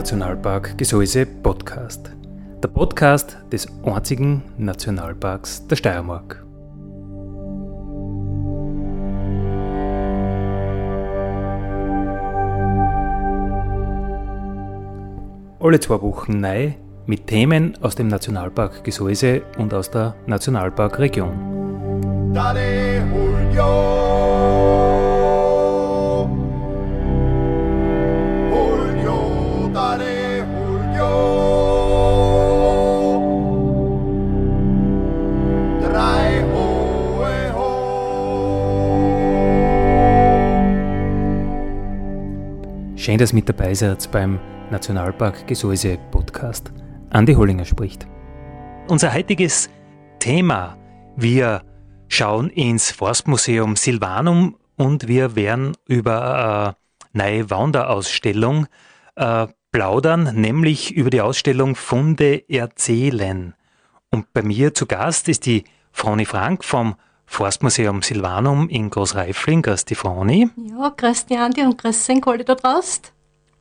Nationalpark Gesäuse Podcast. Der Podcast des einzigen Nationalparks der Steiermark. Alle zwei Wochen neu mit Themen aus dem Nationalpark Gesäuse und aus der Nationalparkregion. Daddy, Schön, dass mit dabei seid beim Nationalpark Gesäuse Podcast. Andi Hollinger spricht. Unser heutiges Thema. Wir schauen ins Forstmuseum Silvanum und wir werden über eine neue Wanderausstellung äh, plaudern, nämlich über die Ausstellung Funde erzählen. Und bei mir zu Gast ist die Froni Frank vom Forstmuseum Silvanum in Großreifling. Grüß die Froni. Ja, grüß die Andi und grüß den Kolle da draußen.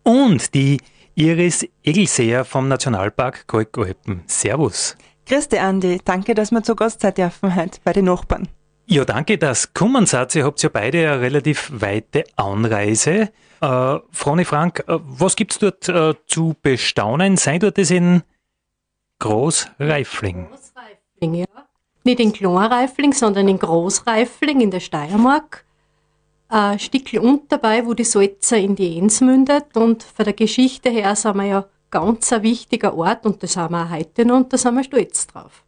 Und die Iris Egelseher vom Nationalpark Kalkalpen. Servus. Grüß dich, Andi. Danke, dass wir zu Gast sein dürfen heute bei den Nachbarn. Ja, danke, dass kommen seid. Ihr habt ja beide eine relativ weite Anreise. Äh, Froni Frank, äh, was gibt's dort äh, zu bestaunen? Seid dort das in Großreifling? Großreifling, ja nicht in Kleinreifling, sondern in Großreifling in der Steiermark. Ein Stückchen und dabei, wo die Salza in die Enns mündet. Und von der Geschichte her sind wir ja ganz ein wichtiger Ort und das haben wir auch heute noch und da sind wir stolz drauf.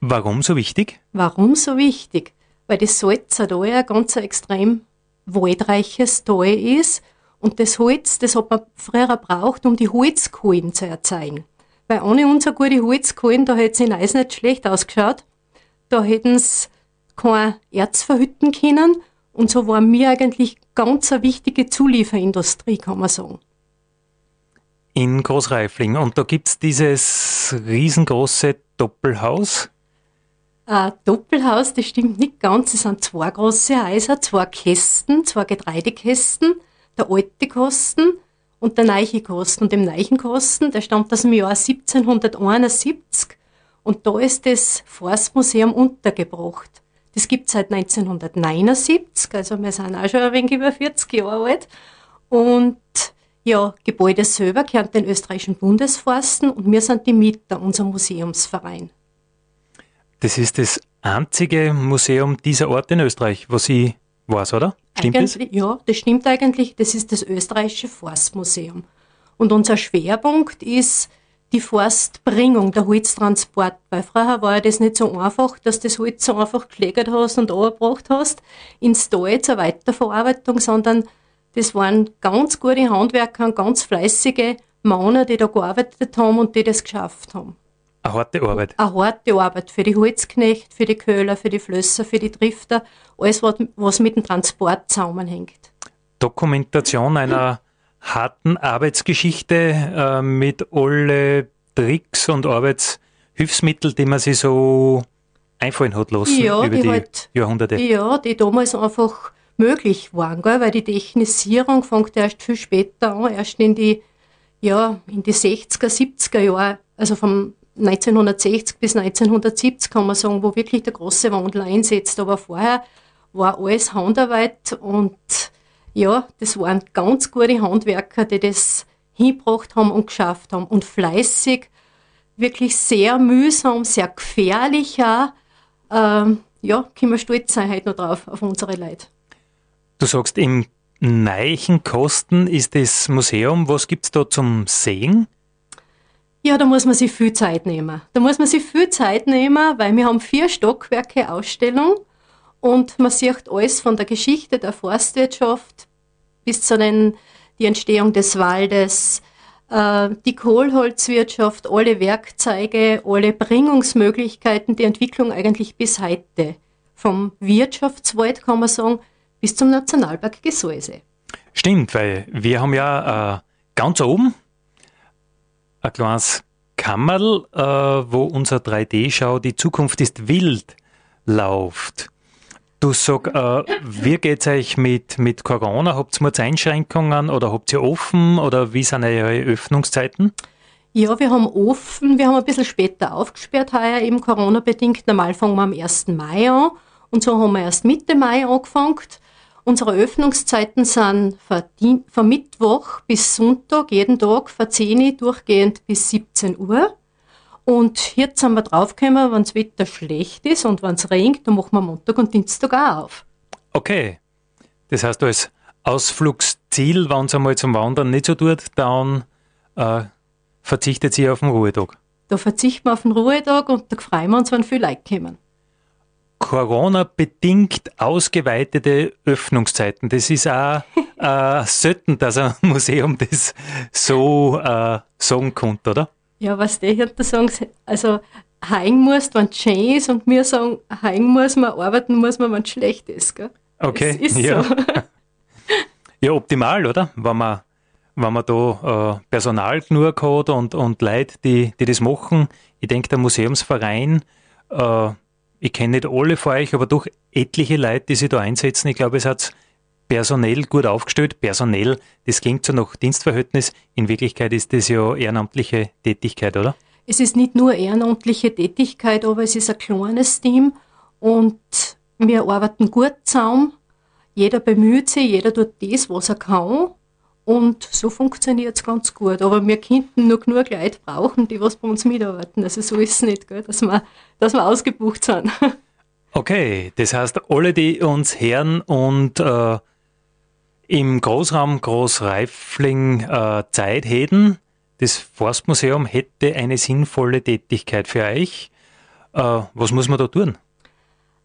Warum so wichtig? Warum so wichtig? Weil das Salza da ja ganz ein extrem waldreiches Tal ist und das Holz, das hat man früher braucht, um die Holzkohlen zu erzeugen. Weil ohne unsere gute Holzkohlen, da hätte es in Eis nicht schlecht ausgeschaut. Da hätten sie kein Erz verhütten können. Und so war mir eigentlich ganz eine wichtige Zulieferindustrie, kann man sagen. In Großreifling. Und da gibt es dieses riesengroße Doppelhaus. Ein Doppelhaus, das stimmt nicht ganz. Es sind zwei große Häuser, zwei Kästen, zwei Getreidekästen, der alte Kosten und der neue Kosten. Und dem neuen Kosten, der stammt aus dem Jahr 1771 und da ist das Forstmuseum untergebracht. Das gibt es seit 1979, also wir sind auch schon ein wenig über 40 Jahre alt. Und ja, Gebäude selber gehören den österreichischen Bundesforsten und wir sind die Mieter, unser Museumsverein. Das ist das einzige Museum dieser Art in Österreich, was ich weiß, oder? Stimmt eigentlich, das? Ja, das stimmt eigentlich. Das ist das österreichische Forstmuseum. Und unser Schwerpunkt ist die Forstbringung, der Holztransport. Weil früher war ja das nicht so einfach, dass das Holz so einfach gelegt hast und angebracht hast ins Tal zur Weiterverarbeitung, sondern das waren ganz gute Handwerker und ganz fleißige Männer, die da gearbeitet haben und die das geschafft haben. Eine harte Arbeit. Eine harte Arbeit für die Holzknecht, für die Köhler, für die Flösser, für die Drifter, alles, was mit dem Transport zusammenhängt. Dokumentation einer harten Arbeitsgeschichte äh, mit alle Tricks und Arbeitshilfsmittel, die man sich so einfallen hat lassen ja, über die, die halt, Jahrhunderte. Ja, die damals einfach möglich waren, gell? weil die Technisierung fängt erst viel später an, erst in die, ja, in die 60er, 70er Jahre, also vom 1960 bis 1970 kann man sagen, wo wirklich der große Wandel einsetzt. Aber vorher war alles Handarbeit und ja, das waren ganz gute Handwerker, die das hingebracht haben und geschafft haben und fleißig, wirklich sehr mühsam, sehr gefährlich auch. Ähm, ja, können wir stolz sein heute noch drauf, auf unsere Leute. Du sagst, im Neichenkosten ist das Museum. Was gibt es da zum Sehen? Ja, da muss man sich viel Zeit nehmen. Da muss man sich viel Zeit nehmen, weil wir haben vier Stockwerke Ausstellung und man sieht alles von der Geschichte der Forstwirtschaft bis zu den, die Entstehung des Waldes, äh, die Kohlholzwirtschaft, alle Werkzeuge, alle Bringungsmöglichkeiten, die Entwicklung eigentlich bis heute. Vom Wirtschaftswald kann man sagen, bis zum Nationalpark Gesäuse. Stimmt, weil wir haben ja äh, ganz oben ein kleines Kammerl, äh, wo unser 3D-Schau Die Zukunft ist wild läuft. Du sag, äh, wie geht's euch mit, mit Corona? Habt ihr Einschränkungen oder habt ihr offen oder wie sind eure Öffnungszeiten? Ja, wir haben offen, wir haben ein bisschen später aufgesperrt heuer, eben Corona-bedingt. Normal fangen wir am 1. Mai an und so haben wir erst Mitte Mai angefangen. Unsere Öffnungszeiten sind von Mittwoch bis Sonntag, jeden Tag von 10 Uhr durchgehend bis 17 Uhr. Und jetzt sind wir draufgekommen, wenn das Wetter schlecht ist und wenn es regnet, dann machen wir Montag und Dienstag auch auf. Okay. Das heißt, als Ausflugsziel, wenn es einmal zum Wandern nicht so tut, dann äh, verzichtet sie auf den Ruhetag? Da verzichten wir auf den Ruhetag und da freuen wir uns, wenn viele Leute kommen. Corona-bedingt ausgeweitete Öffnungszeiten. Das ist auch äh, selten, dass ein Museum das so äh, sagen kann, oder? Ja, was die hier sagen, also heim muss, wenn es schön ist und wir sagen, heim muss man, arbeiten muss man, wenn es schlecht ist. Gell? Okay, ist ja. So. ja, optimal, oder? Wenn man wenn man da äh, Personal genug hat und, und Leute, die, die das machen. Ich denke, der Museumsverein, äh, ich kenne nicht alle von euch, aber doch etliche Leute, die sich da einsetzen. Ich glaube, es hat personell gut aufgestellt. Personell, das klingt so nach Dienstverhältnis. In Wirklichkeit ist das ja ehrenamtliche Tätigkeit, oder? Es ist nicht nur ehrenamtliche Tätigkeit, aber es ist ein kleines Team und wir arbeiten gut zusammen. Jeder bemüht sich, jeder tut das, was er kann und so funktioniert es ganz gut. Aber wir könnten nur genug Leute brauchen, die was bei uns mitarbeiten. Also so ist es nicht, gell, dass, wir, dass wir ausgebucht sind. Okay, das heißt, alle, die uns hören und äh, im Großraum Großreifling äh, Zeit hätten, das Forstmuseum hätte eine sinnvolle Tätigkeit für euch. Äh, was muss man da tun?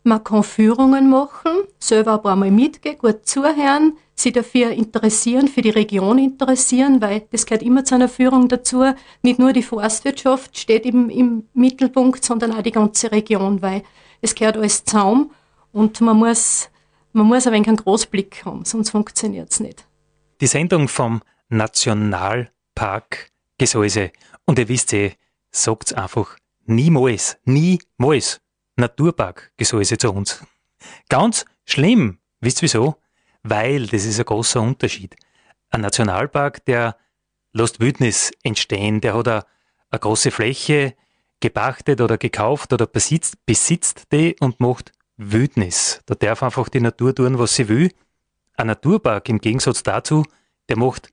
Man kann Führungen machen, selber aber einmal mitgehen, gut zuhören, sich dafür interessieren, für die Region interessieren, weil das gehört immer zu einer Führung dazu. Nicht nur die Forstwirtschaft steht im, im Mittelpunkt, sondern auch die ganze Region, weil es gehört alles zusammen und man muss, man muss wenig einen Großblick haben, sonst funktioniert es nicht. Die Sendung vom Nationalpark Gesäuse. Und ihr wisst eh, sagt's einfach niemals, niemals Naturpark Gesäuse zu uns. Ganz schlimm. Wisst ihr wieso? weil, das ist ein großer Unterschied. Ein Nationalpark, der lässt Wildnis entstehen, der hat eine, eine große Fläche gepachtet oder gekauft oder besitzt, besitzt die und macht Wildnis. Da darf einfach die Natur tun, was sie will. Ein Naturpark im Gegensatz dazu, der macht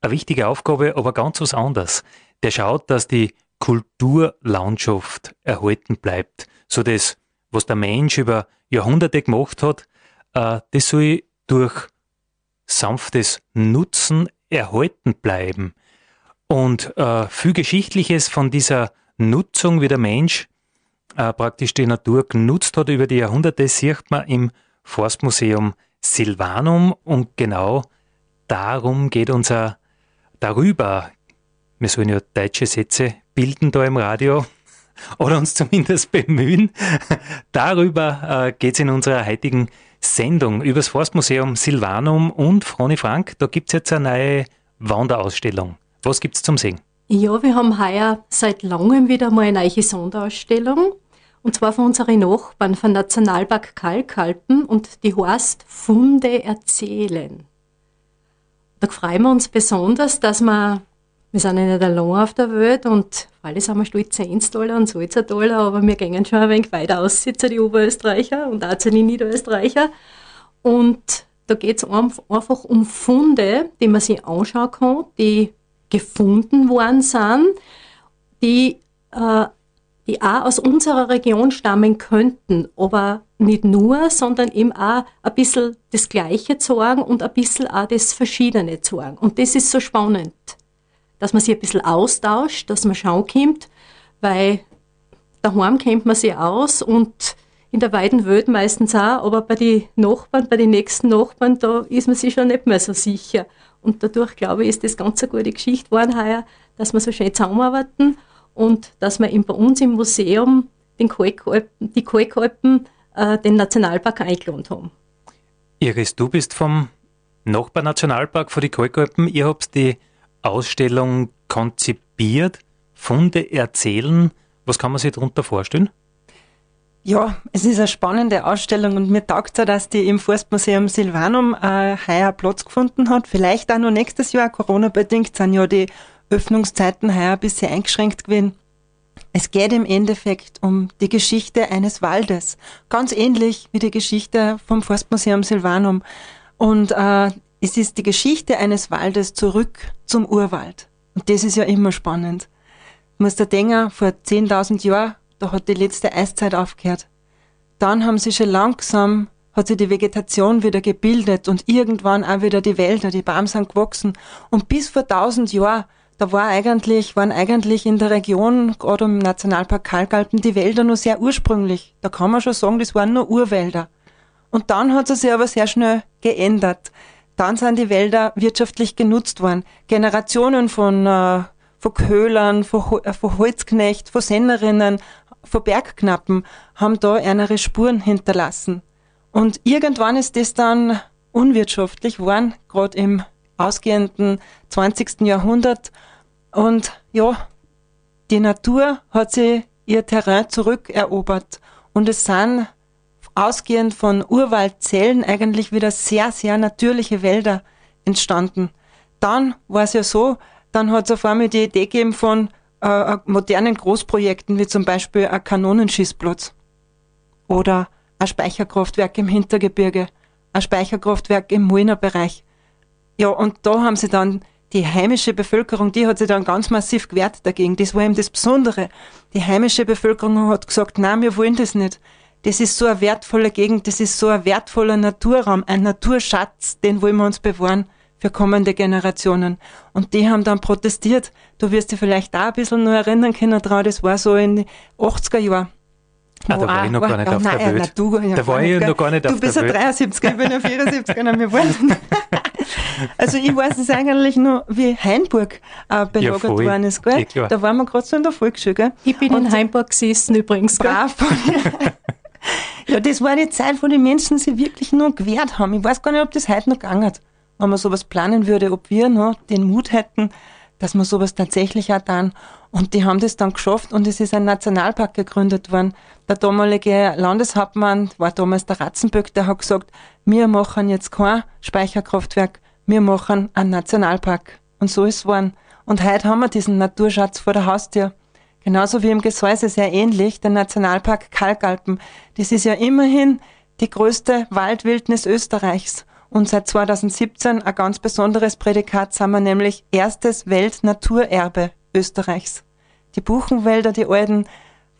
eine wichtige Aufgabe, aber ganz was anderes. Der schaut, dass die Kulturlandschaft erhalten bleibt. So das, was der Mensch über Jahrhunderte gemacht hat, äh, das soll durch sanftes Nutzen erhalten bleiben. Und äh, viel Geschichtliches von dieser Nutzung, wie der Mensch äh, praktisch die Natur genutzt hat über die Jahrhunderte, sieht man im Forstmuseum Silvanum und genau darum geht unser darüber. Wir sollen ja deutsche Sätze bilden da im Radio oder uns zumindest bemühen. darüber äh, geht es in unserer heutigen Sendung über das Forstmuseum Silvanum und Froni Frank. Da gibt es jetzt eine neue Wanderausstellung. Was gibt es zum Sehen? Ja, wir haben heuer seit langem wieder mal eine neue Sonderausstellung. Und zwar von unseren Nachbarn von Nationalpark Kalkalpen und die heißt Funde erzählen. Da freuen wir uns besonders, dass wir wir sind ja nicht allein auf der Welt und alle sind wir stolz 10 Dollar und Dollar, aber wir gehen schon ein wenig weiter aus, die Oberösterreicher und auch den Niederösterreicher. Und da geht es einfach um Funde, die man sich anschauen kann, die gefunden worden sind, die, äh, die auch aus unserer Region stammen könnten, aber nicht nur, sondern eben auch ein bisschen das Gleiche sagen und ein bisschen auch das Verschiedene sagen. Und das ist so spannend dass man sich ein bisschen austauscht, dass man schauen kommt, weil daheim kennt man sich aus und in der weiten Welt meistens auch, aber bei den Nachbarn, bei den nächsten Nachbarn, da ist man sich schon nicht mehr so sicher. Und dadurch, glaube ich, ist das ganz eine gute Geschichte geworden heuer, dass wir so schön zusammenarbeiten und dass wir bei uns im Museum den Kalkalpen, die Kalkalpen, äh, den Nationalpark eingeladen haben. Iris, du bist vom Nachbarnationalpark von die Kalkalpen. Ihr habt die Ausstellung konzipiert? Funde erzählen? Was kann man sich darunter vorstellen? Ja, es ist eine spannende Ausstellung und mir taugt es dass die im Forstmuseum Silvanum äh, heuer Platz gefunden hat. Vielleicht auch noch nächstes Jahr, Corona-bedingt sind ja die Öffnungszeiten heuer ein bisschen eingeschränkt gewesen. Es geht im Endeffekt um die Geschichte eines Waldes. Ganz ähnlich wie die Geschichte vom Forstmuseum Silvanum. Und äh, es ist die Geschichte eines Waldes zurück zum Urwald. Und das ist ja immer spannend. Muss der denken, vor 10.000 Jahren, da hat die letzte Eiszeit aufgehört. Dann haben sie schon langsam, hat sich die Vegetation wieder gebildet und irgendwann auch wieder die Wälder, die Bäume sind gewachsen. Und bis vor 1000 Jahren da war eigentlich, waren eigentlich in der Region, gerade im Nationalpark Kalkalpen, die Wälder nur sehr ursprünglich. Da kann man schon sagen, das waren nur Urwälder. Und dann hat es sich aber sehr schnell geändert. Dann sind die Wälder wirtschaftlich genutzt worden. Generationen von, äh, von Köhlern, von, äh, von Holzknecht, von Sennerinnen, von Bergknappen haben da ihre Spuren hinterlassen. Und irgendwann ist das dann unwirtschaftlich geworden, gerade im ausgehenden 20. Jahrhundert und ja, die Natur hat sie ihr Terrain zurückerobert und es sind ausgehend von Urwaldzellen eigentlich wieder sehr, sehr natürliche Wälder entstanden. Dann war es ja so, dann hat es auf einmal die Idee gegeben von äh, modernen Großprojekten, wie zum Beispiel ein Kanonenschießplatz oder ein Speicherkraftwerk im Hintergebirge, ein Speicherkraftwerk im Mulner Bereich. Ja, und da haben sie dann die heimische Bevölkerung, die hat sich dann ganz massiv gewehrt dagegen. Das war eben das Besondere. Die heimische Bevölkerung hat gesagt, nein, wir wollen das nicht. Das ist so eine wertvolle Gegend, das ist so ein wertvoller Naturraum, ein Naturschatz, den wollen wir uns bewahren für kommende Generationen. Und die haben dann protestiert. Du wirst dich vielleicht auch ein bisschen noch erinnern können dran, das war so in den 80er Jahren. Ah, da war ich noch gar nicht auf der Welt. da war ich noch gar nicht auf der Welt. Du bist ja 73, ich bin ja 74, wir wollen. Also ich weiß es eigentlich nur, wie Hainburg äh, belagert ja, worden ist, gell? Eh da waren wir gerade so in der Volksschule, gell? Ich bin Und in Hainburg gesessen übrigens, gell? Brav. ja, das war die Zeit, wo die Menschen sich wirklich nur gewehrt haben. Ich weiß gar nicht, ob das heute noch gegangen hat. Wenn man sowas planen würde, ob wir noch den Mut hätten, dass man sowas tatsächlich auch dann. Und die haben das dann geschafft und es ist ein Nationalpark gegründet worden. Der damalige Landeshauptmann war damals der Ratzenböck, der hat gesagt, wir machen jetzt kein Speicherkraftwerk, wir machen einen Nationalpark. Und so ist es geworden. Und heute haben wir diesen Naturschatz vor der Haustür. Genauso wie im Gesäuse sehr ähnlich, der Nationalpark Kalkalpen. Das ist ja immerhin die größte Waldwildnis Österreichs. Und seit 2017 ein ganz besonderes Prädikat sind wir nämlich erstes Weltnaturerbe Österreichs. Die Buchenwälder, die alten,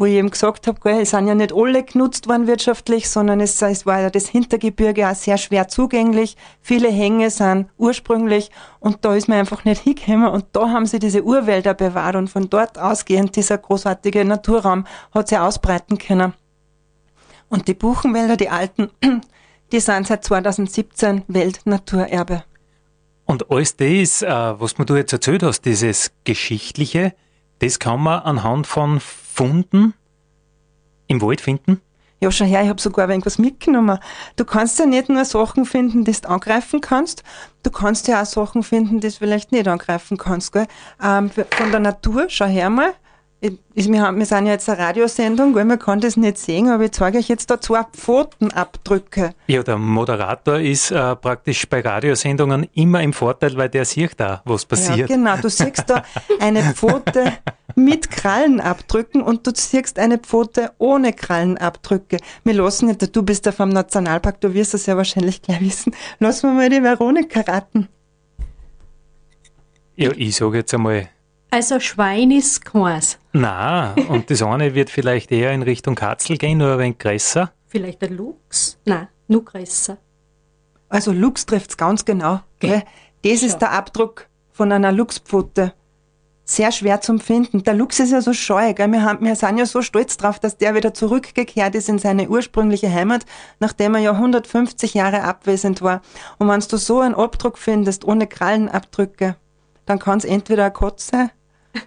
wo ich eben gesagt habe, gell, es sind ja nicht alle genutzt worden wirtschaftlich, sondern es, es war ja das Hintergebirge auch sehr schwer zugänglich. Viele Hänge sind ursprünglich und da ist man einfach nicht hingekommen und da haben sie diese Urwälder bewahrt und von dort ausgehend dieser großartige Naturraum hat sie ausbreiten können. Und die Buchenwälder, die alten, die sind seit 2017 Weltnaturerbe. Und alles das, äh, was du jetzt erzählt hast, dieses Geschichtliche, das kann man anhand von Funden im Wald finden? Ja, schau her, ich habe sogar irgendwas mitgenommen. Du kannst ja nicht nur Sachen finden, die du angreifen kannst, du kannst ja auch Sachen finden, die du vielleicht nicht angreifen kannst. Gell? Ähm, von der Natur, schau her mal, wir, haben, wir sind ja jetzt eine Radiosendung, weil man kann das nicht sehen, aber ich zeige euch jetzt da zwei Pfotenabdrücke. Ja, der Moderator ist äh, praktisch bei Radiosendungen immer im Vorteil, weil der sieht da, was passiert. Ja, genau, du siehst da eine Pfote mit Krallenabdrücken und du siehst eine Pfote ohne Krallenabdrücke. Wir lassen nicht, du bist ja vom Nationalpark, du wirst das ja wahrscheinlich gleich wissen. Lassen wir mal die Veronika raten. Ja, ich sage jetzt einmal also Schwein ist keins. Na, und das eine wird vielleicht eher in Richtung Katzel gehen, nur ein wenig größer. Vielleicht ein Luchs? Nein, nur größer. Also Luchs trifft es ganz genau. Gell? Das ist der Abdruck von einer Luchspfote. Sehr schwer zum Finden. Der Luchs ist ja so scheu. Gell? Wir, haben, wir sind ja so stolz drauf, dass der wieder zurückgekehrt ist in seine ursprüngliche Heimat, nachdem er ja 150 Jahre abwesend war. Und wenn du so einen Abdruck findest, ohne Krallenabdrücke, dann kann es entweder eine Kotze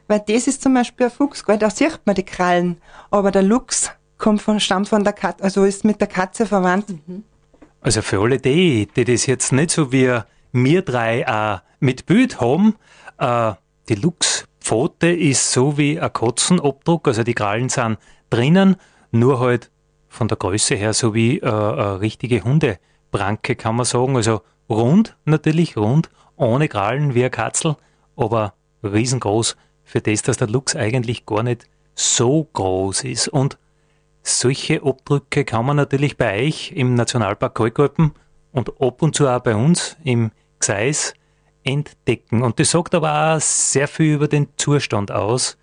weil das ist zum Beispiel ein Fuchs, gell? da sieht man die Krallen. Aber der Luchs kommt von, stammt von der Katze, also ist mit der Katze verwandt. Mhm. Also für alle die, die das jetzt nicht so wie wir drei äh, mit Bild haben, äh, die Luchspfote ist so wie ein Kotzenabdruck, also die Krallen sind drinnen, nur halt von der Größe her so wie äh, eine richtige Hundebranke, kann man sagen. Also rund, natürlich rund, ohne Krallen wie eine Katzel, aber riesengroß für das, dass der Luchs eigentlich gar nicht so groß ist. Und solche Abdrücke kann man natürlich bei euch im Nationalpark Kalkalpen und ab und zu auch bei uns im Gseis entdecken. Und das sagt aber auch sehr viel über den Zustand aus,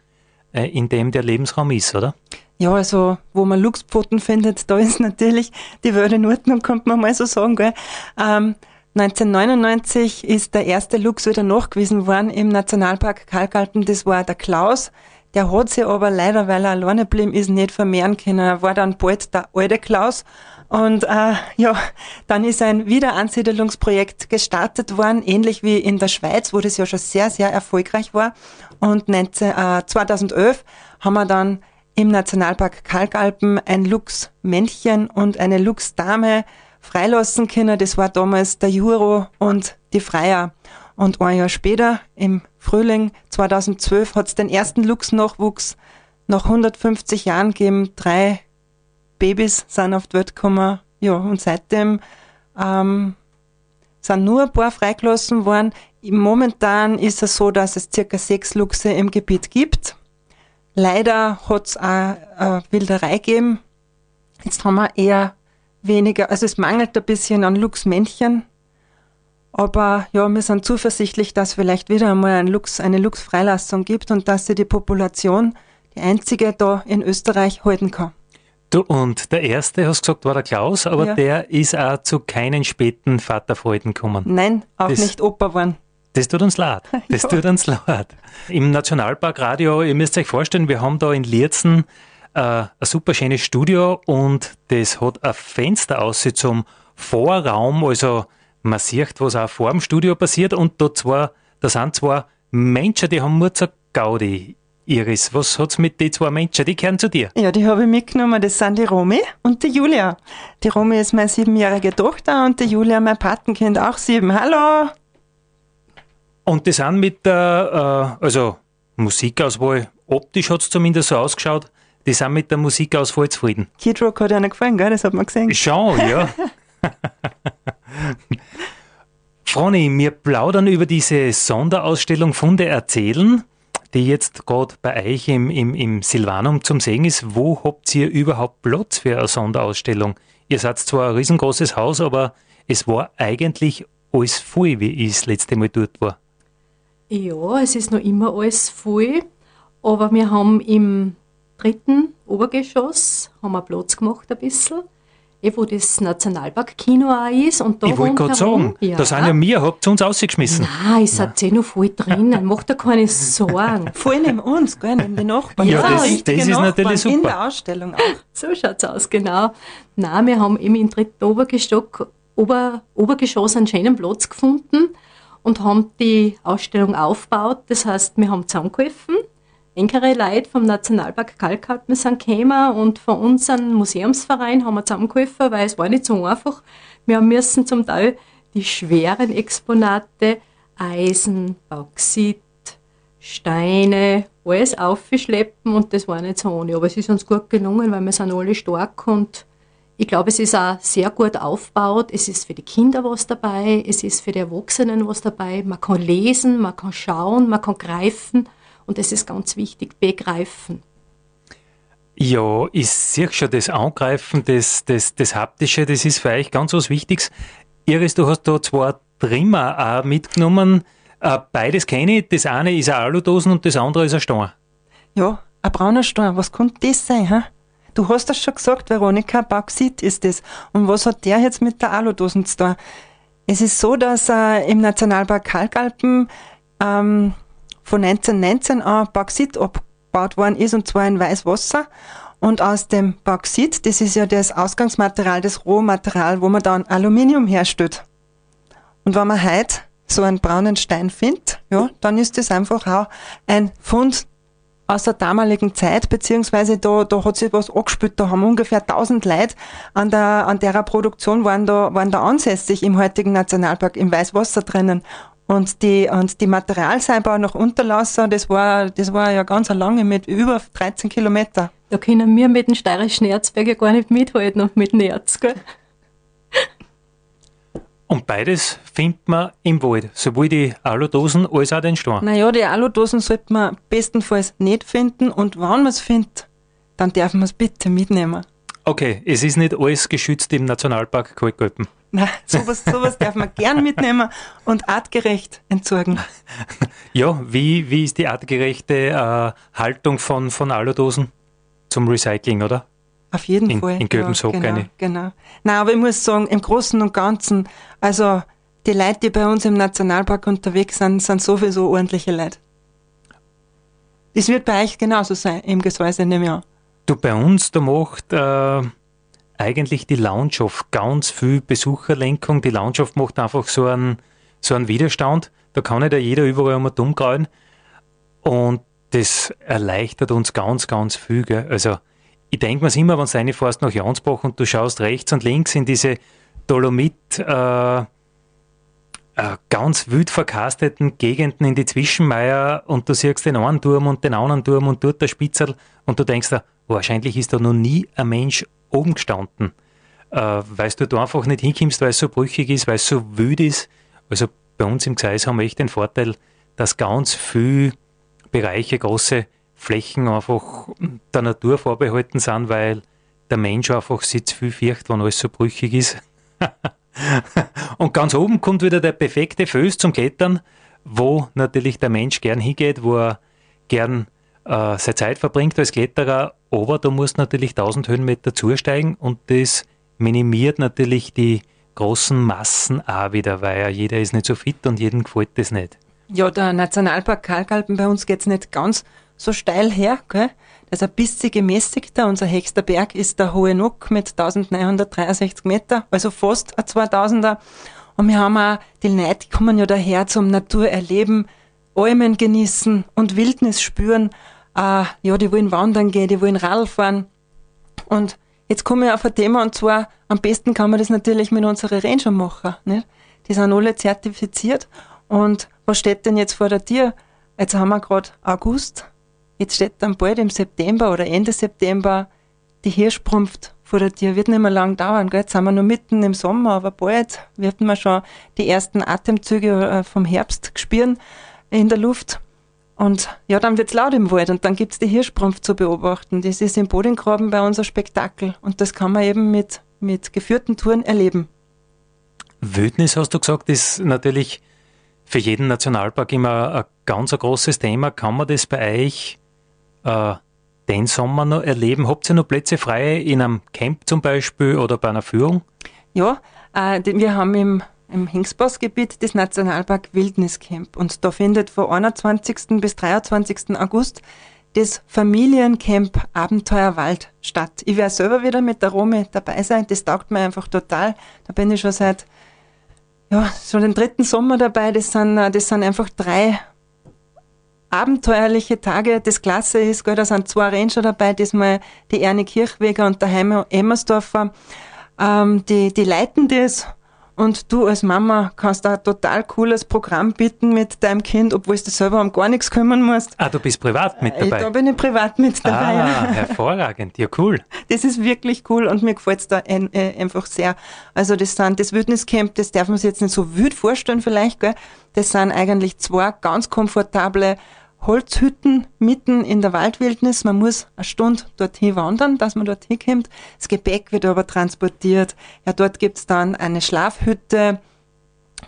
äh, in dem der Lebensraum ist, oder? Ja, also wo man Luchspfoten findet, da ist natürlich die Welt in Ordnung, kann man mal so sagen. Gell? Ähm, 1999 ist der erste Luchs wieder nachgewiesen worden im Nationalpark Kalkalpen. Das war der Klaus. Der hat sich aber leider, weil er alleine geblieben ist, nicht vermehren können. Er war dann bald der alte Klaus. Und äh, ja, dann ist ein Wiederansiedelungsprojekt gestartet worden, ähnlich wie in der Schweiz, wo das ja schon sehr, sehr erfolgreich war. Und 19, äh, 2011 haben wir dann im Nationalpark Kalkalpen ein Luchsmännchen und eine Luchsdame freilassen können. Das war damals der Juro und die Freier. Und ein Jahr später, im Frühling 2012, hat es den ersten Luchsnachwuchs nach 150 Jahren gegeben. Drei Babys sind auf die Welt gekommen. Ja, und seitdem ähm, sind nur ein paar freigelassen worden. Momentan ist es so, dass es circa sechs Luchse im Gebiet gibt. Leider hat es auch eine Wilderei gegeben. Jetzt haben wir eher weniger, also es mangelt ein bisschen an Luchsmännchen. Aber ja, wir sind zuversichtlich, dass vielleicht wieder einmal ein Lux, eine Luchsfreilassung gibt und dass sie die Population, die einzige da in Österreich, halten kann. Du, und der erste, hast du gesagt, war der Klaus, aber ja. der ist auch zu keinen späten Vaterfreuden gekommen. Nein, auch das, nicht Opa geworden. Das tut uns leid. Das ja. tut uns leid. Im Nationalpark Radio, ihr müsst euch vorstellen, wir haben da in Lierzen äh, ein super schönes Studio und das hat ein Fenster aus zum Vorraum, also man sieht, was auch vor dem Studio passiert und da, zwei, da sind zwei Menschen, die haben nur zur Gaudi. Iris, was hat's mit den zwei Menschen? Die gehören zu dir. Ja, die habe ich mitgenommen. Das sind die Romy und die Julia. Die Romy ist meine siebenjährige Tochter und die Julia mein Patenkind, auch sieben. Hallo! Und die sind mit der, äh, also Musikauswahl, optisch hat es zumindest so ausgeschaut, die sind mit der Musikauswahl zufrieden. Kid Rock hat ihnen gefallen, gell? Das hat man gesehen. Schon, ja. Froni, wir plaudern über diese Sonderausstellung Funde erzählen, die jetzt gerade bei euch im, im, im Silvanum zum Sehen ist. Wo habt ihr überhaupt Platz für eine Sonderausstellung? Ihr seid zwar ein riesengroßes Haus, aber es war eigentlich alles voll, wie ich das letzte Mal dort war. Ja, es ist noch immer alles voll, aber wir haben im dritten Obergeschoss haben wir Platz gemacht ein bisschen, eh, wo das Nationalpark-Kino auch ist. Und da ich wollte gerade sagen, ja. da sind ja wir, habt ihr uns rausgeschmissen. Nein, es hat eh noch voll drinnen, macht da keine Sorgen. voll neben uns, gell, neben den Nachbarn. Ja, ja das, das ist Nachbarn. natürlich super. In der Ausstellung auch. So schaut es aus, genau. Nein, wir haben eben im dritten Obergeschoss, Ober, Obergeschoss einen schönen Platz gefunden und haben die Ausstellung aufgebaut. Das heißt, wir haben zusammengeholfen engere Leute vom Nationalpark Kalkalpen sind gekommen und von unserem Museumsverein haben wir zusammengeholfen, weil es war nicht so einfach. Wir müssen zum Teil die schweren Exponate, Eisen, Bauxit, Steine, alles aufschleppen und das war nicht so ohne. Aber es ist uns gut gelungen, weil wir sind alle stark und ich glaube, es ist auch sehr gut aufgebaut. Es ist für die Kinder was dabei, es ist für die Erwachsenen was dabei. Man kann lesen, man kann schauen, man kann greifen. Und das ist ganz wichtig, begreifen. Ja, ich sehe schon das Angreifen, das, das, das Haptische, das ist für euch ganz was Wichtiges. Iris, du hast da zwei Trimmer auch mitgenommen. Äh, beides kenne ich. Das eine ist eine Aludosen und das andere ist ein Stein. Ja, ein brauner Stein. Was könnte das sein? Hä? Du hast das schon gesagt, Veronika, Bauxit ist das. Und was hat der jetzt mit der Aludosen zu tun? Es ist so, dass äh, im Nationalpark Kalkalpen ähm, von 1919 an Bauxit abgebaut worden ist, und zwar in Weißwasser. Und aus dem Bauxit, das ist ja das Ausgangsmaterial, das Rohmaterial, wo man dann Aluminium herstellt. Und wenn man heute so einen braunen Stein findet, ja, dann ist das einfach auch ein Fund aus der damaligen Zeit, beziehungsweise da, da hat sich was angespielt, da haben ungefähr 1000 Leute an der, an derer Produktion waren da, waren da ansässig im heutigen Nationalpark im Weißwasser drinnen. Und die, und die Materialseinbau nach Unterlasser, das war, das war ja ganz lange mit über 13 Kilometer. Da können wir mit dem steirischen Erzberg gar nicht mithalten und mit dem Erz, gell? Und beides findet man im Wald, sowohl die Aludosen als auch den Stein. Naja, die Aludosen sollte man bestenfalls nicht finden und wenn man es findet, dann darf man es bitte mitnehmen. Okay, es ist nicht alles geschützt im Nationalpark Kalkalpen. Nein, sowas, sowas darf man gern mitnehmen und artgerecht entsorgen. Ja, wie, wie ist die artgerechte äh, Haltung von, von Aludosen zum Recycling, oder? Auf jeden in, Fall. In Göbenshoek ja, genau, eine. genau. Nein, aber ich muss sagen, im Großen und Ganzen, also die Leute, die bei uns im Nationalpark unterwegs sind, sind sowieso ordentliche Leute. Das wird bei euch genauso sein im Gesäuse, nehme ich an. Du, bei uns, da macht äh, eigentlich die Landschaft ganz viel Besucherlenkung. Die Landschaft macht einfach so einen, so einen Widerstand. Da kann nicht jeder überall einmal dumm. Und das erleichtert uns ganz, ganz viel. Gell? Also, ich denke mir immer, wenn du reinfährst nach Jansbach und du schaust rechts und links in diese Dolomit, äh, äh, ganz wild verkasteten Gegenden in die Zwischenmeier und du siehst den einen Turm und den anderen Turm und dort der Spitzel und du denkst dir, wahrscheinlich ist da noch nie ein Mensch oben gestanden, äh, weil du da einfach nicht hinkommst, weil es so brüchig ist, weil es so wild ist. Also bei uns im Gseis haben wir echt den Vorteil, dass ganz viele Bereiche, große Flächen einfach der Natur vorbehalten sind, weil der Mensch einfach sich viel fürcht, wenn alles so brüchig ist. Und ganz oben kommt wieder der perfekte Föß zum Klettern, wo natürlich der Mensch gern hingeht, wo er gern äh, seine Zeit verbringt als Kletterer, aber da musst natürlich 1000 Höhenmeter zusteigen und das minimiert natürlich die großen Massen auch wieder, weil ja jeder ist nicht so fit und jedem gefällt das nicht. Ja, der Nationalpark Kalkalpen bei uns geht es nicht ganz so steil her. Gell? Das ist ein bisschen gemäßigter. Unser höchster Berg ist der Hohe Nuck mit 1963 Meter, also fast ein 2000er. Und wir haben auch, die Leute kommen ja daher zum Naturerleben, Almen genießen und Wildnis spüren. Äh, ja, die wollen wandern gehen, die wollen Radl fahren. Und jetzt komme ich auf ein Thema und zwar, am besten kann man das natürlich mit unseren Ranger machen. Nicht? Die sind alle zertifiziert. Und was steht denn jetzt vor der Tür? Jetzt haben wir gerade August. Jetzt steht dann bald im September oder Ende September die Hirschprumpft vor der Tür. Wird nicht mehr lang dauern. Gell? Jetzt sind wir noch mitten im Sommer, aber bald werden wir schon die ersten Atemzüge äh, vom Herbst spüren in der Luft. Und ja, dann wird's laut im Wald und dann gibt's die Hirschprumpf zu beobachten. Das ist im Bodengraben bei uns ein Spektakel und das kann man eben mit, mit geführten Touren erleben. Wildnis, hast du gesagt, ist natürlich für jeden Nationalpark immer ein ganz ein großes Thema. Kann man das bei euch äh, den Sommer noch erleben? Habt ihr noch Plätze frei in einem Camp zum Beispiel oder bei einer Führung? Ja, äh, wir haben im im Hingsbossgebiet des Nationalpark Wildniscamp. Und da findet von 21. bis 23. August das Familiencamp Abenteuerwald statt. Ich werde selber wieder mit der Rome dabei sein. Das taugt mir einfach total. Da bin ich schon seit, ja, schon den dritten Sommer dabei. Das sind, das sind einfach drei abenteuerliche Tage. Das Klasse ist, gell, da sind zwei Ranger dabei, diesmal die Erne Kirchweger und der Heimo Emmersdorfer. Ähm, die, die leiten das und du als Mama kannst da ein total cooles Programm bieten mit deinem Kind, obwohl du selber um gar nichts kümmern musst. Ah, du bist privat mit dabei? Da bin ich privat mit dabei. Ah, hervorragend. Ja, cool. Das ist wirklich cool und mir gefällt es da ein, äh, einfach sehr. Also das sind, das Wildniscamp, das darf man sich jetzt nicht so wild vorstellen vielleicht, gell? Das sind eigentlich zwei ganz komfortable Holzhütten mitten in der Waldwildnis. Man muss eine Stunde dorthin wandern, dass man dorthin kommt. Das Gepäck wird aber transportiert. Ja, dort gibt's dann eine Schlafhütte,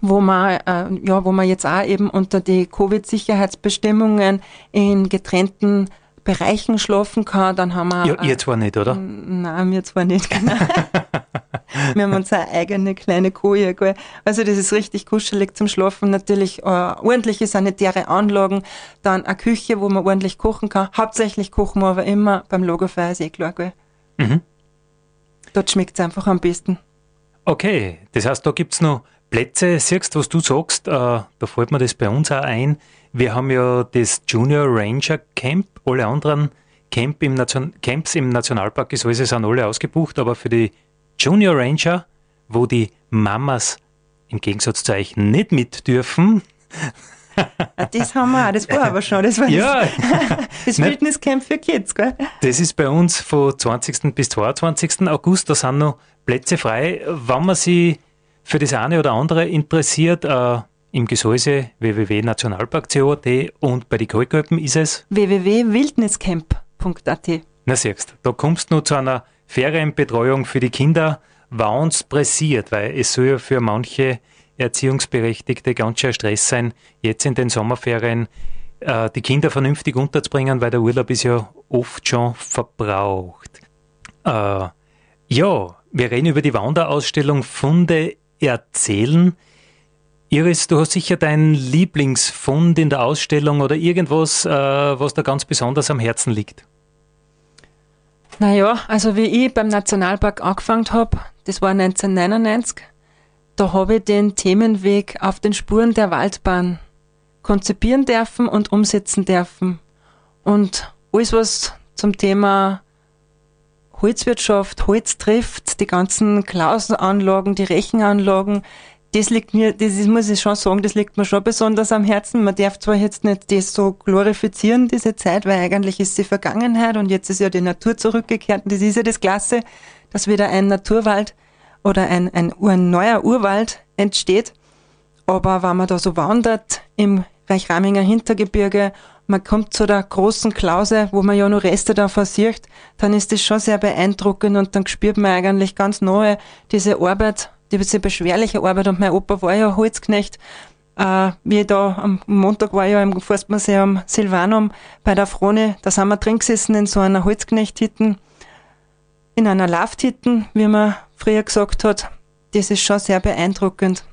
wo man, äh, ja, wo man jetzt auch eben unter die Covid-Sicherheitsbestimmungen in getrennten Bereichen schlafen kann. Dann haben wir. Ja, ihr zwar nicht, oder? Nein, wir zwar nicht, genau. wir haben unsere eigene kleine Koje. Gell? Also das ist richtig kuschelig zum Schlafen. Natürlich äh, ordentliche sanitäre Anlagen, dann eine Küche, wo man ordentlich kochen kann. Hauptsächlich kochen wir aber immer beim Logofeuer, ist eh klar. Gell? Mhm. Dort schmeckt es einfach am besten. Okay, das heißt, da gibt es noch Plätze. Siehst du, was du sagst, äh, da fällt mir das bei uns auch ein. Wir haben ja das Junior Ranger Camp, alle anderen Camp im Nation Camps im Nationalpark Gesäuse sind alle ausgebucht, aber für die Junior Ranger, wo die Mamas im Gegensatz zu euch nicht mit dürfen, das haben wir auch, das war aber schon. Das war ja. das, das Wildniscamp für Kids, gell? Das ist bei uns von 20. bis 22. August, da sind noch Plätze frei. Wenn man sich für das eine oder andere interessiert, äh, im Gesäuse www.nationalpark.cat und bei den Kalkalpen ist es www.wildniscamp.at. Na siehst, da kommst du zu einer Ferienbetreuung für die Kinder, wann es pressiert, weil es soll ja für manche Erziehungsberechtigte ganz schön Stress sein, jetzt in den Sommerferien äh, die Kinder vernünftig unterzubringen, weil der Urlaub ist ja oft schon verbraucht. Äh, ja, wir reden über die Wanderausstellung Funde erzählen. Iris, du hast sicher deinen Lieblingsfund in der Ausstellung oder irgendwas, äh, was da ganz besonders am Herzen liegt. Naja, also wie ich beim Nationalpark angefangen habe, das war 1999, da habe ich den Themenweg auf den Spuren der Waldbahn konzipieren dürfen und umsetzen dürfen. Und alles, was zum Thema Holzwirtschaft, Holz trifft, die ganzen Klausenanlagen, die Rechenanlagen, das liegt mir, das ist, muss ich schon sagen, das liegt mir schon besonders am Herzen. Man darf zwar jetzt nicht das so glorifizieren, diese Zeit, weil eigentlich ist sie Vergangenheit und jetzt ist ja die Natur zurückgekehrt und das ist ja das Klasse, dass wieder ein Naturwald oder ein, ein, ein neuer Urwald entsteht. Aber wenn man da so wandert im Reichraminger Hintergebirge, man kommt zu der großen Klause, wo man ja nur Reste davon sieht, dann ist das schon sehr beeindruckend und dann spürt man eigentlich ganz neu diese Arbeit, diese beschwerliche Arbeit und mein Opa war ja Holzknecht. Äh, wie da am Montag war ja im Forstmuseum Silvanum bei der Frone, da sind wir drin gesessen in so einer Holzknechthitten, in einer Lafthitten, wie man früher gesagt hat. Das ist schon sehr beeindruckend.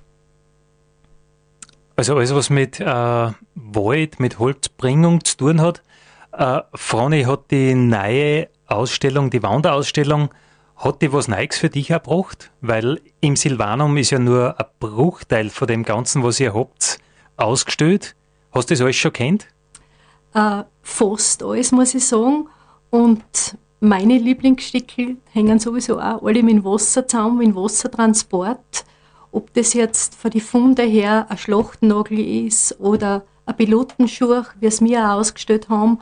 Also alles, was mit äh, Wald, mit Holzbringung zu tun hat. Äh, Froni hat die neue Ausstellung, die Wanderausstellung, hat die was Neues für dich erbracht? Weil im Silvanum ist ja nur ein Bruchteil von dem Ganzen, was ihr habt, ausgestellt. Hast du das alles schon kennt? Äh, fast alles, muss ich sagen. Und meine Lieblingsstücke hängen sowieso auch alle mit Wasser zusammen, mit Wassertransport. Ob das jetzt von den Funde her ein Schlachtennagel ist oder ein Pilotenschuh, wie es wir auch ausgestellt haben,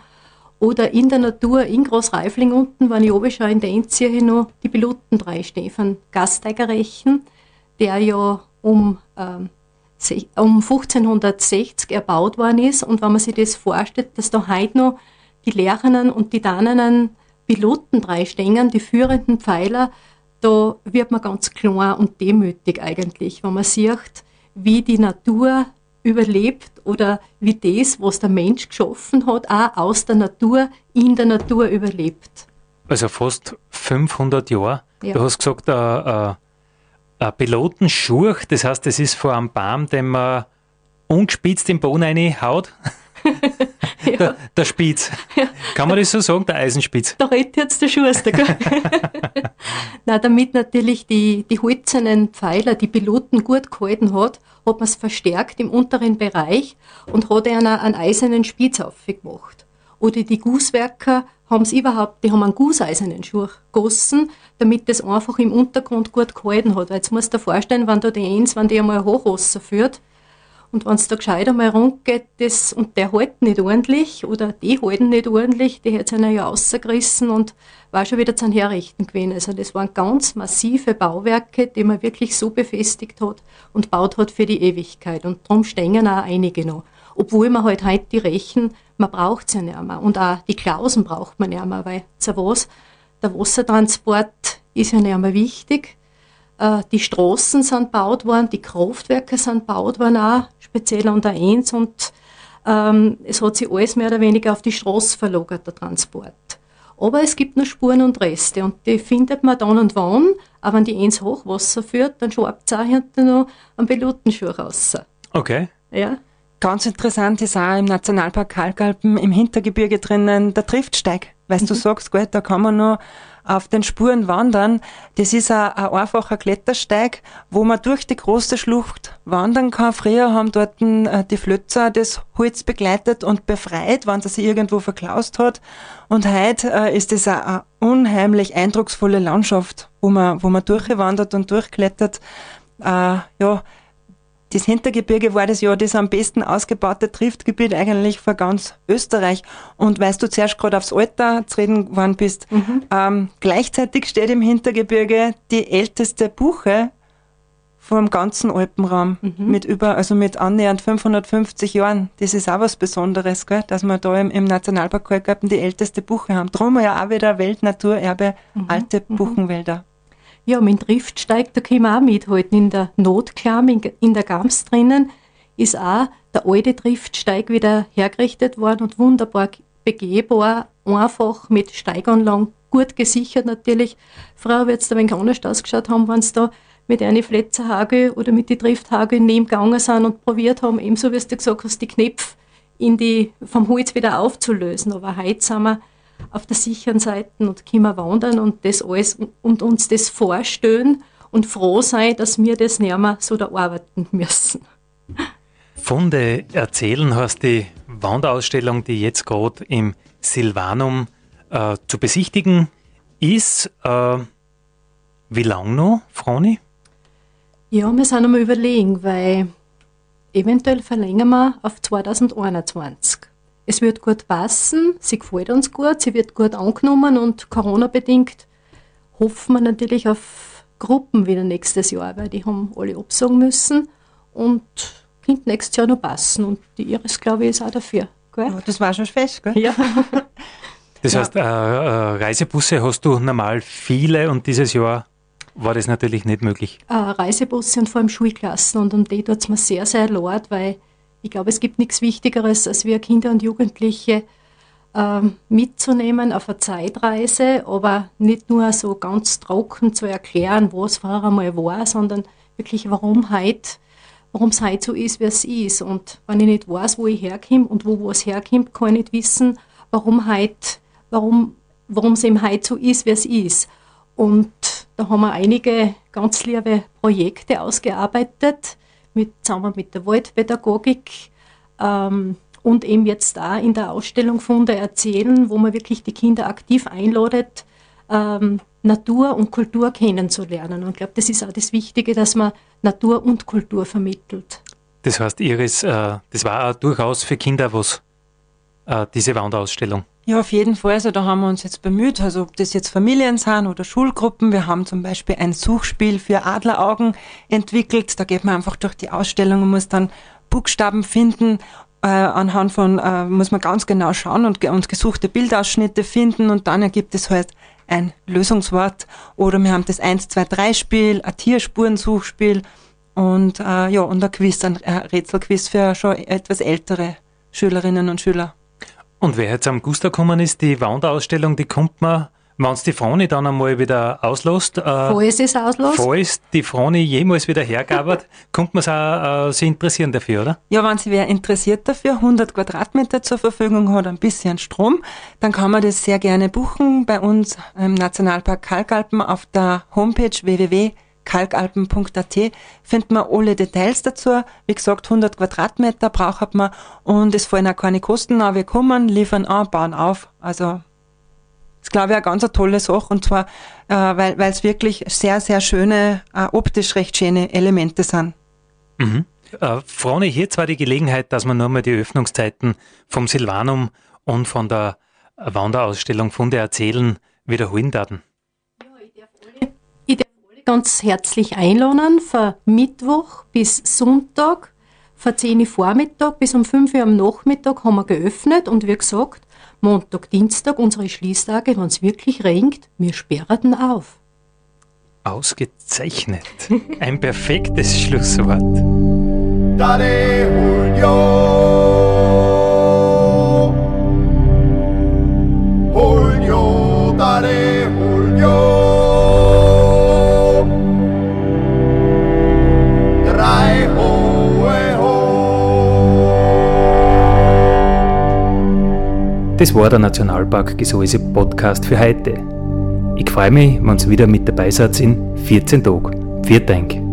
oder in der Natur in Großreifling unten, wenn ich oben schon in der Endziehe noch die Piloten drei Stefan Gasteiger rächen, der ja um, ähm, um 1560 erbaut worden ist. Und wenn man sich das vorstellt, dass da heute noch die Lehrerinnen und die Danenen Piloten drei stehen, die führenden Pfeiler, da wird man ganz klar und demütig eigentlich, wenn man sieht, wie die Natur überlebt oder wie das, was der Mensch geschaffen hat, auch aus der Natur, in der Natur überlebt. Also fast 500 Jahre. Ja. Du hast gesagt, ein, ein Pilotenschurch, das heißt, das ist vor einem Baum, den man ungespitzt im Boden reinhaut. ja. der, der Spitz. Ja. Kann man das so sagen, der Eisenspitz? Da redet jetzt der Schuster. Na, damit natürlich die, die holzernen Pfeiler die Piloten gut gehalten hat, hat man es verstärkt im unteren Bereich und hat einer einen eisernen Spitz aufgemacht. Oder die Gusswerker haben es überhaupt, die haben einen gusseisernen Schuh gegossen, damit das einfach im Untergrund gut gehalten hat. Weil jetzt musst du dir vorstellen, wenn da die Eins, wenn die einmal Hochwasser führt, und wenn es da gescheit einmal rumgeht, das, und der hält nicht ordentlich, oder die halten nicht ordentlich, die hat einer ja rausgerissen und war schon wieder zum Herrichten gewesen. Also das waren ganz massive Bauwerke, die man wirklich so befestigt hat und baut hat für die Ewigkeit. Und darum stehen auch einige noch. Obwohl man halt heute die Rechen, man braucht sie ja nicht mehr. Und auch die Klausen braucht man nicht mehr, weil zu was? Der Wassertransport ist ja nicht mehr wichtig. Äh, die Straßen sind gebaut worden, die Kraftwerke sind gebaut worden auch, speziell an der 1 und ähm, es hat sich alles mehr oder weniger auf die Straße verlagert, der Transport. Aber es gibt noch Spuren und Reste und die findet man dann und wann. Aber wenn die ins Hochwasser führt, dann schwappt es auch hinten noch am Pilotenschuh raus. Okay. Ja. Ganz interessant ist auch im Nationalpark Kalkalpen im Hintergebirge drinnen der Triftsteig. Weißt mhm. du sagst, gut, da kann man noch auf den Spuren wandern. Das ist ein, ein einfacher Klettersteig, wo man durch die große Schlucht wandern kann. Früher haben dort äh, die Flötzer das Holz begleitet und befreit, wenn es sich irgendwo verklaust hat. Und heute äh, ist es eine, eine unheimlich eindrucksvolle Landschaft, wo man, wo man durchwandert und durchklettert. Äh, ja, das Hintergebirge war das ja das am besten ausgebaute Triftgebiet eigentlich für ganz Österreich. Und weil du zuerst gerade aufs Alter zu reden geworden bist, mhm. ähm, gleichzeitig steht im Hintergebirge die älteste Buche vom ganzen Alpenraum mhm. mit über, also mit annähernd 550 Jahren. Das ist auch was Besonderes, gell? dass wir da im, im Nationalpark Kalkalpen die älteste Buche haben. Drum ja auch wieder Weltnaturerbe, mhm. alte mhm. Buchenwälder. Ja, mit dem Driftsteig, da können wir auch mithalten. In der Notklamm, in, der Gams drinnen, ist auch der alte Driftsteig wieder hergerichtet worden und wunderbar begehbar, einfach mit Steiganlagen, gut gesichert natürlich. Früher wird es da ein wenig anders ausgeschaut haben, wenn es da mit einer Fletzerhagel oder mit den Drifthagel nebengegangen sind und probiert haben, ebenso wie du gesagt hast, die Knöpfe in die, vom Holz wieder aufzulösen. Aber heute sind wir auf der sicheren Seite und können wandern und das alles und uns das vorstellen und froh sein, dass wir das nicht mehr so da arbeiten müssen. Funde erzählen hast die Wanderausstellung, die jetzt gerade im Silvanum äh, zu besichtigen ist. Äh, wie lange noch, Froni? Ja, wir sind einmal überlegen, weil eventuell verlängern wir auf 2021 es wird gut passen, sie gefällt uns gut, sie wird gut angenommen und Corona-bedingt hoffen wir natürlich auf Gruppen wieder nächstes Jahr, weil die haben alle absagen müssen und könnte nächstes Jahr noch passen und die Iris, glaube ich, ist auch dafür. Gell? Oh, das war schon fest, gell? Ja. Das heißt, äh, äh, Reisebusse hast du normal viele und dieses Jahr war das natürlich nicht möglich. Äh, Reisebusse und vor allem Schulklassen und um die tut es mir sehr, sehr leid, weil ich glaube, es gibt nichts Wichtigeres, als wir Kinder und Jugendliche äh, mitzunehmen auf eine Zeitreise, aber nicht nur so ganz trocken zu erklären, wo es vorher einmal war, sondern wirklich, warum heute warum es heute so ist, wie es ist. Und wenn ich nicht weiß, wo ich herkomme und wo was herkommt, kann ich nicht wissen, warum warum, warum es eben heute so ist, wie es ist. Und da haben wir einige ganz liebe Projekte ausgearbeitet, mit, zusammen mit der Waldpädagogik ähm, und eben jetzt da in der Ausstellung Funde erzählen, wo man wirklich die Kinder aktiv einladet, ähm, Natur und Kultur kennenzulernen. Und ich glaube, das ist auch das Wichtige, dass man Natur und Kultur vermittelt. Das heißt, Iris, äh, das war auch durchaus für Kinder was, diese Wanderausstellung. Ja, auf jeden Fall. Also da haben wir uns jetzt bemüht, also ob das jetzt Familien sind oder Schulgruppen. Wir haben zum Beispiel ein Suchspiel für Adleraugen entwickelt. Da geht man einfach durch die Ausstellung und muss dann Buchstaben finden. Äh, anhand von, äh, muss man ganz genau schauen und, und gesuchte Bildausschnitte finden und dann ergibt es halt ein Lösungswort. Oder wir haben das 1, 2, 3 Spiel, ein Tierspurensuchspiel und äh, ja, und ein Quiz, ein Rätselquiz für schon etwas ältere Schülerinnen und Schüler. Und wer jetzt am Guster gekommen ist, die Wanderausstellung, die kommt man, wenn es die Froni dann einmal wieder auslässt. Äh, falls es auslässt. Falls die Froni jemals wieder hergabert, kommt man auch äh, sich interessieren dafür, oder? Ja, wenn sich wer interessiert dafür, 100 Quadratmeter zur Verfügung hat, ein bisschen Strom, dann kann man das sehr gerne buchen bei uns im Nationalpark Kalkalpen auf der Homepage www kalkalpen.at findet man alle Details dazu. Wie gesagt, 100 Quadratmeter braucht man und es fallen auch keine Kosten an. Wir kommen, liefern an, bauen auf. Also das glaube ich eine ganz tolle Sache und zwar, äh, weil es wirklich sehr, sehr schöne, äh, optisch recht schöne Elemente sind. Mhm. Äh, Froni, hier zwar die Gelegenheit, dass wir nur mal die Öffnungszeiten vom Silvanum und von der Wanderausstellung Funde erzählen, wiederholen werden ganz herzlich einladen von Mittwoch bis Sonntag, von 10 Uhr Vormittag bis um 5 Uhr am Nachmittag haben wir geöffnet und wie gesagt, Montag, Dienstag, unsere Schließtage, wenn es wirklich regnet, wir sperren auf. Ausgezeichnet. Ein perfektes Schlusswort. Dale Das war der Nationalpark Gesäuse Podcast für heute. Ich freue mich, wenn ihr wieder mit dabei seid in 14 Tagen. Vielen Dank.